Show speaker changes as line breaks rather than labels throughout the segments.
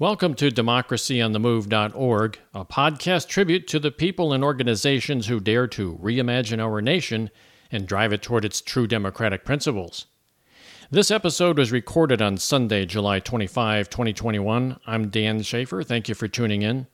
Welcome to democracyonthemove.org, a podcast tribute to the people and organizations who dare to reimagine our nation and drive it toward its true democratic principles. This episode was recorded on Sunday, July 25, 2021. I'm Dan Schaefer. Thank you for tuning in.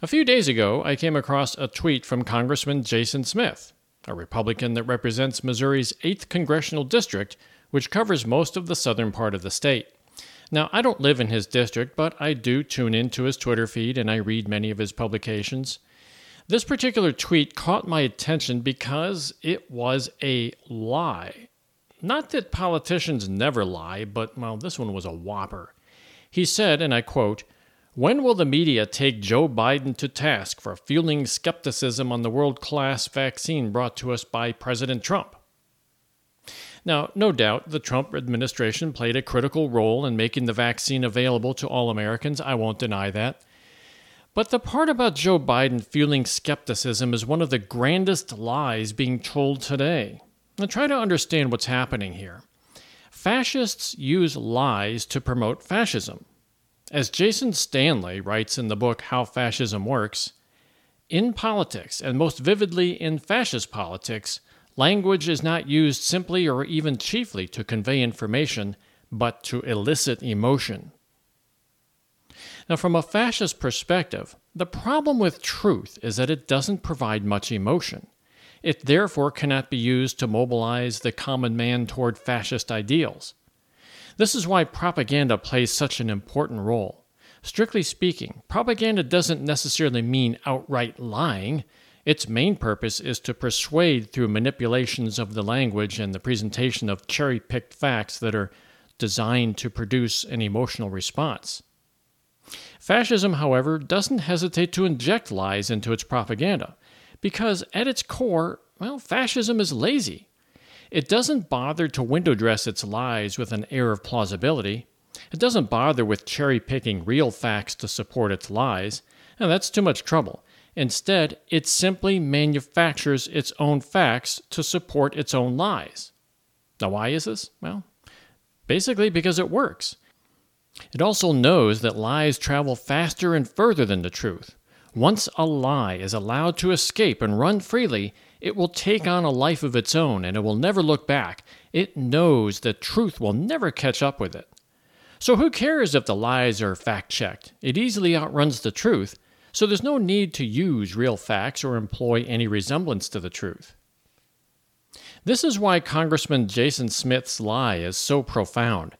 A few days ago, I came across a tweet from Congressman Jason Smith, a Republican that represents Missouri's 8th congressional district, which covers most of the southern part of the state. Now, I don't live in his district, but I do tune into his Twitter feed and I read many of his publications. This particular tweet caught my attention because it was a lie. Not that politicians never lie, but, well, this one was a whopper. He said, and I quote, When will the media take Joe Biden to task for fueling skepticism on the world class vaccine brought to us by President Trump? Now, no doubt, the Trump administration played a critical role in making the vaccine available to all Americans. I won't deny that. But the part about Joe Biden fueling skepticism is one of the grandest lies being told today. Now, try to understand what's happening here. Fascists use lies to promote fascism. As Jason Stanley writes in the book How Fascism Works, in politics, and most vividly in fascist politics, Language is not used simply or even chiefly to convey information, but to elicit emotion. Now, from a fascist perspective, the problem with truth is that it doesn't provide much emotion. It therefore cannot be used to mobilize the common man toward fascist ideals. This is why propaganda plays such an important role. Strictly speaking, propaganda doesn't necessarily mean outright lying. Its main purpose is to persuade through manipulations of the language and the presentation of cherry picked facts that are designed to produce an emotional response. Fascism, however, doesn't hesitate to inject lies into its propaganda, because at its core, well, fascism is lazy. It doesn't bother to window dress its lies with an air of plausibility. It doesn't bother with cherry picking real facts to support its lies, and that's too much trouble. Instead, it simply manufactures its own facts to support its own lies. Now, why is this? Well, basically because it works. It also knows that lies travel faster and further than the truth. Once a lie is allowed to escape and run freely, it will take on a life of its own and it will never look back. It knows that truth will never catch up with it. So, who cares if the lies are fact checked? It easily outruns the truth, so there's no need to use real facts or employ any resemblance to the truth. This is why Congressman Jason Smith's lie is so profound.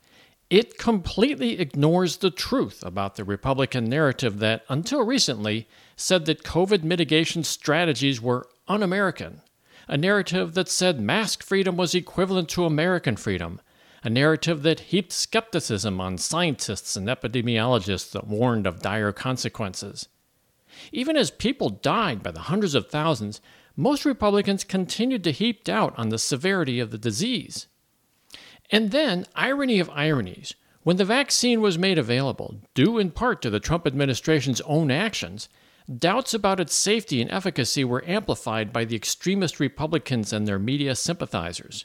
It completely ignores the truth about the Republican narrative that, until recently, said that COVID mitigation strategies were un American, a narrative that said mask freedom was equivalent to American freedom, a narrative that heaped skepticism on scientists and epidemiologists that warned of dire consequences. Even as people died by the hundreds of thousands, most Republicans continued to heap doubt on the severity of the disease. And then, irony of ironies, when the vaccine was made available, due in part to the Trump administration's own actions, doubts about its safety and efficacy were amplified by the extremist Republicans and their media sympathizers.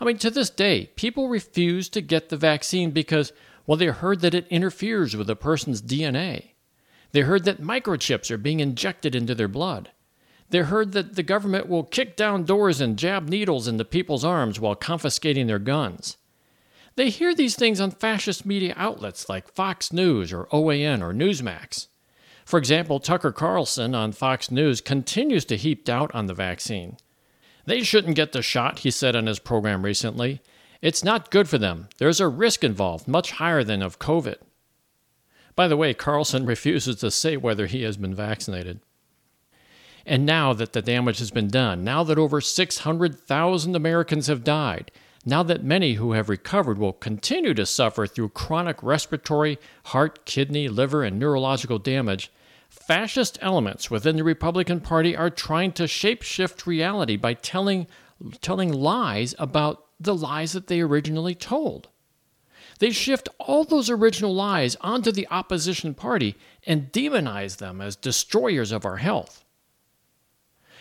I mean, to this day, people refuse to get the vaccine because, well, they heard that it interferes with a person's DNA. They heard that microchips are being injected into their blood. They heard that the government will kick down doors and jab needles into people's arms while confiscating their guns. They hear these things on fascist media outlets like Fox News or OAN or Newsmax. For example, Tucker Carlson on Fox News continues to heap doubt on the vaccine. They shouldn't get the shot, he said on his program recently. It's not good for them. There's a risk involved, much higher than of COVID. By the way, Carlson refuses to say whether he has been vaccinated. And now that the damage has been done, now that over 600,000 Americans have died, now that many who have recovered will continue to suffer through chronic respiratory, heart, kidney, liver, and neurological damage, fascist elements within the Republican Party are trying to shapeshift reality by telling, telling lies about the lies that they originally told. They shift all those original lies onto the opposition party and demonize them as destroyers of our health.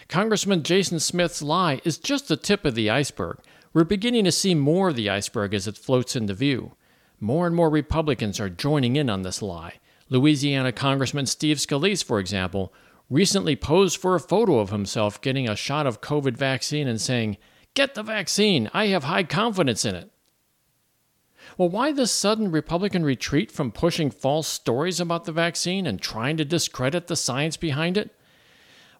Congressman Jason Smith's lie is just the tip of the iceberg. We're beginning to see more of the iceberg as it floats into view. more and more Republicans are joining in on this lie. Louisiana Congressman Steve Scalise, for example, recently posed for a photo of himself getting a shot of COVID vaccine and saying, Get the vaccine, I have high confidence in it. Well, why this sudden Republican retreat from pushing false stories about the vaccine and trying to discredit the science behind it?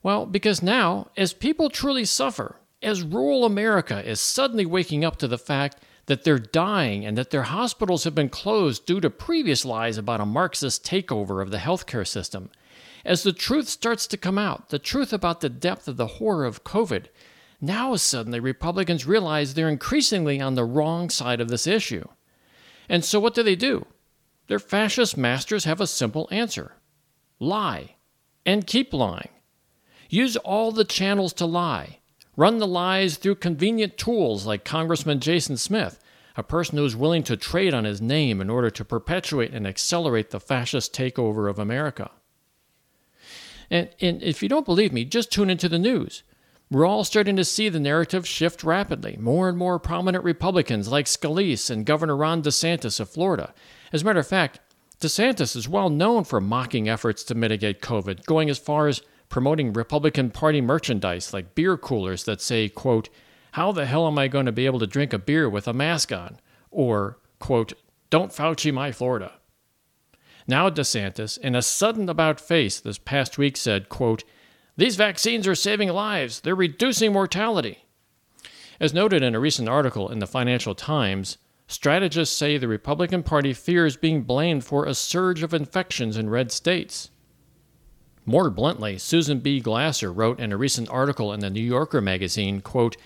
Well, because now, as people truly suffer, as rural America is suddenly waking up to the fact that they're dying and that their hospitals have been closed due to previous lies about a Marxist takeover of the healthcare system, as the truth starts to come out, the truth about the depth of the horror of COVID, now suddenly Republicans realize they're increasingly on the wrong side of this issue. And so what do they do? Their fascist masters have a simple answer lie, and keep lying. Use all the channels to lie. Run the lies through convenient tools like Congressman Jason Smith, a person who is willing to trade on his name in order to perpetuate and accelerate the fascist takeover of America. And, and if you don't believe me, just tune into the news. We're all starting to see the narrative shift rapidly. More and more prominent Republicans like Scalise and Governor Ron DeSantis of Florida. As a matter of fact, DeSantis is well known for mocking efforts to mitigate COVID, going as far as promoting Republican Party merchandise like beer coolers that say, quote, How the hell am I going to be able to drink a beer with a mask on? Or, quote, Don't Fauci my Florida. Now DeSantis, in a sudden about face this past week, said, quote, These vaccines are saving lives. They're reducing mortality. As noted in a recent article in the Financial Times, strategists say the Republican Party fears being blamed for a surge of infections in red states. More bluntly, Susan B. Glasser wrote in a recent article in the New Yorker magazine, quote,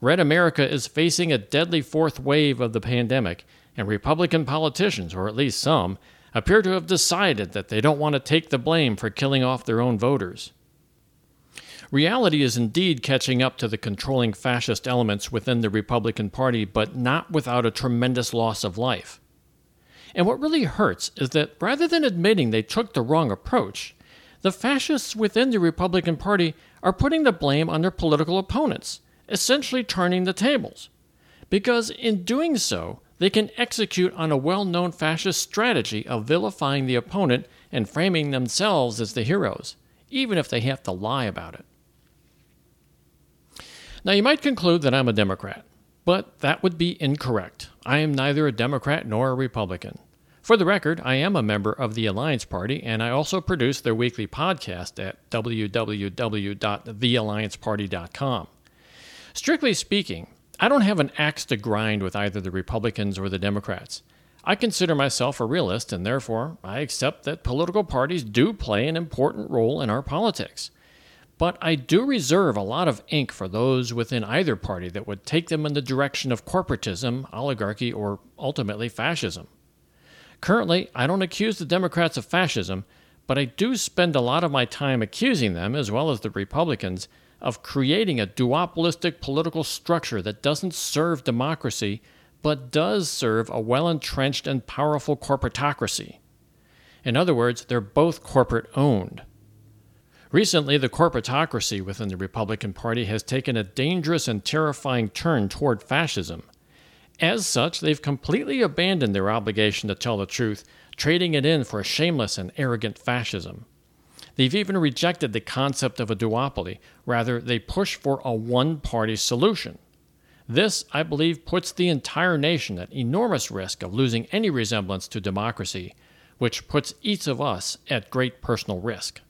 Red America is facing a deadly fourth wave of the pandemic, and Republican politicians, or at least some, appear to have decided that they don't want to take the blame for killing off their own voters. Reality is indeed catching up to the controlling fascist elements within the Republican Party, but not without a tremendous loss of life. And what really hurts is that rather than admitting they took the wrong approach, the fascists within the Republican Party are putting the blame on their political opponents, essentially turning the tables. Because in doing so, they can execute on a well known fascist strategy of vilifying the opponent and framing themselves as the heroes, even if they have to lie about it. Now, you might conclude that I'm a Democrat, but that would be incorrect. I am neither a Democrat nor a Republican. For the record, I am a member of the Alliance Party, and I also produce their weekly podcast at www.theallianceparty.com. Strictly speaking, I don't have an axe to grind with either the Republicans or the Democrats. I consider myself a realist, and therefore I accept that political parties do play an important role in our politics. But I do reserve a lot of ink for those within either party that would take them in the direction of corporatism, oligarchy, or ultimately fascism. Currently, I don't accuse the Democrats of fascism, but I do spend a lot of my time accusing them, as well as the Republicans, of creating a duopolistic political structure that doesn't serve democracy, but does serve a well entrenched and powerful corporatocracy. In other words, they're both corporate owned. Recently, the corporatocracy within the Republican Party has taken a dangerous and terrifying turn toward fascism. As such, they've completely abandoned their obligation to tell the truth, trading it in for a shameless and arrogant fascism. They've even rejected the concept of a duopoly. Rather, they push for a one party solution. This, I believe, puts the entire nation at enormous risk of losing any resemblance to democracy, which puts each of us at great personal risk.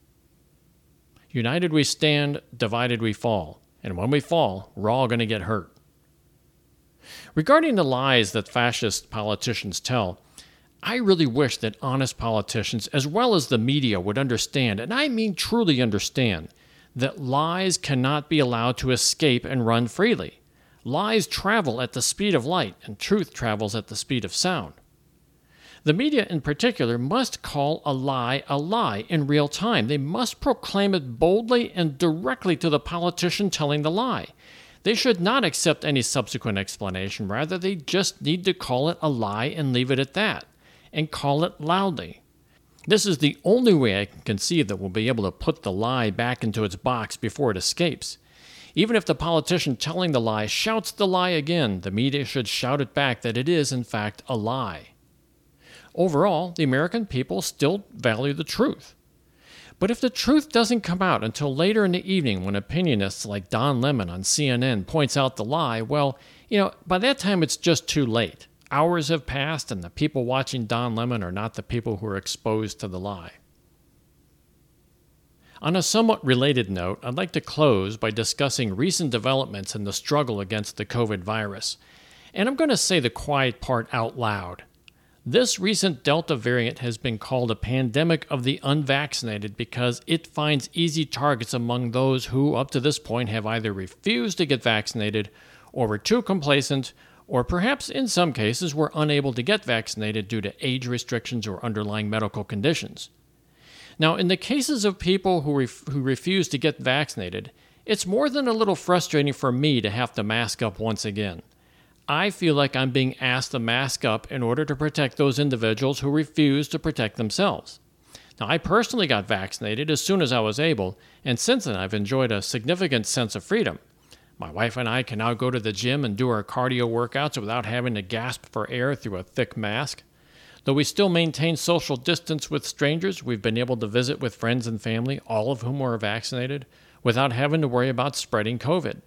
United we stand, divided we fall, and when we fall, we're all going to get hurt. Regarding the lies that fascist politicians tell, I really wish that honest politicians, as well as the media, would understand, and I mean truly understand, that lies cannot be allowed to escape and run freely. Lies travel at the speed of light, and truth travels at the speed of sound. The media, in particular, must call a lie a lie in real time. They must proclaim it boldly and directly to the politician telling the lie. They should not accept any subsequent explanation. Rather, they just need to call it a lie and leave it at that and call it loudly. This is the only way I can conceive that we'll be able to put the lie back into its box before it escapes. Even if the politician telling the lie shouts the lie again, the media should shout it back that it is, in fact, a lie. Overall, the American people still value the truth. But if the truth doesn't come out until later in the evening when opinionists like Don Lemon on CNN points out the lie, well, you know, by that time it's just too late. Hours have passed and the people watching Don Lemon are not the people who are exposed to the lie. On a somewhat related note, I'd like to close by discussing recent developments in the struggle against the COVID virus. And I'm going to say the quiet part out loud. This recent Delta variant has been called a pandemic of the unvaccinated because it finds easy targets among those who, up to this point, have either refused to get vaccinated or were too complacent, or perhaps in some cases were unable to get vaccinated due to age restrictions or underlying medical conditions. Now, in the cases of people who, ref- who refuse to get vaccinated, it's more than a little frustrating for me to have to mask up once again. I feel like I'm being asked to mask up in order to protect those individuals who refuse to protect themselves. Now, I personally got vaccinated as soon as I was able, and since then I've enjoyed a significant sense of freedom. My wife and I can now go to the gym and do our cardio workouts without having to gasp for air through a thick mask. Though we still maintain social distance with strangers, we've been able to visit with friends and family, all of whom are vaccinated, without having to worry about spreading COVID.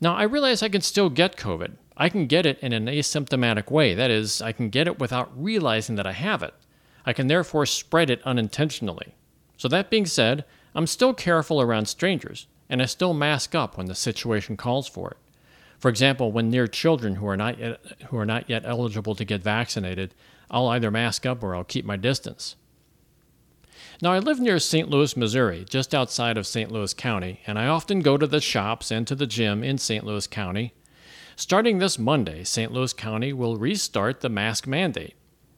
Now, I realize I can still get COVID. I can get it in an asymptomatic way. That is, I can get it without realizing that I have it. I can therefore spread it unintentionally. So, that being said, I'm still careful around strangers, and I still mask up when the situation calls for it. For example, when near children who are not yet, who are not yet eligible to get vaccinated, I'll either mask up or I'll keep my distance. Now, I live near St. Louis, Missouri, just outside of St. Louis County, and I often go to the shops and to the gym in St. Louis County. Starting this Monday, St. Louis County will restart the mask mandate.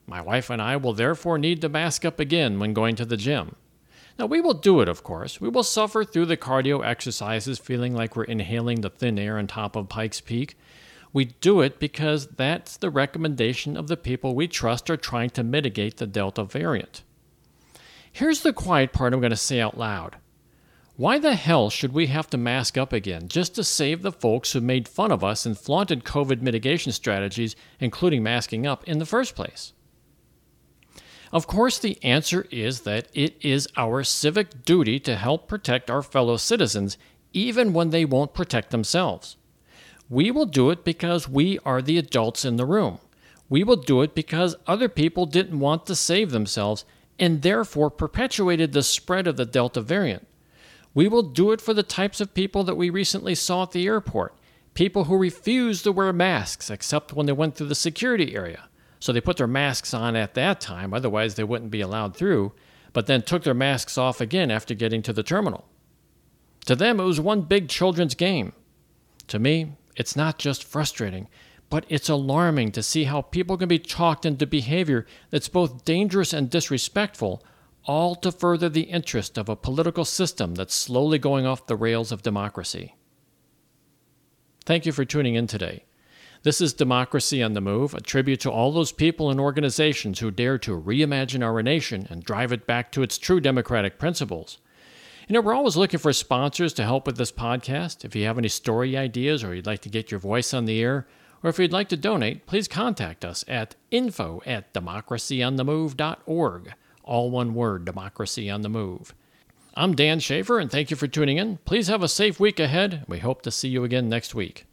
My wife and I will therefore need to mask up again when going to the gym. Now, we will do it, of course. We will suffer through the cardio exercises feeling like we're inhaling the thin air on top of Pikes Peak. We do it because that's the recommendation of the people we trust are trying to mitigate the Delta variant. Here's the quiet part I'm going to say out loud. Why the hell should we have to mask up again just to save the folks who made fun of us and flaunted COVID mitigation strategies, including masking up, in the first place? Of course, the answer is that it is our civic duty to help protect our fellow citizens, even when they won't protect themselves. We will do it because we are the adults in the room. We will do it because other people didn't want to save themselves and therefore perpetuated the spread of the Delta variant. We will do it for the types of people that we recently saw at the airport people who refused to wear masks except when they went through the security area. So they put their masks on at that time, otherwise, they wouldn't be allowed through, but then took their masks off again after getting to the terminal. To them, it was one big children's game. To me, it's not just frustrating, but it's alarming to see how people can be talked into behavior that's both dangerous and disrespectful, all to further the interest of a political system that's slowly going off the rails of democracy. Thank you for tuning in today. This is Democracy on the Move, a tribute to all those people and organizations who dare to reimagine our nation and drive it back to its true democratic principles. You know, we're always looking for sponsors to help with this podcast. If you have any story ideas or you'd like to get your voice on the air, or if you'd like to donate, please contact us at info at democracyonthemove.org. All one word, Democracy on the Move. I'm Dan Schaefer, and thank you for tuning in. Please have a safe week ahead. We hope to see you again next week.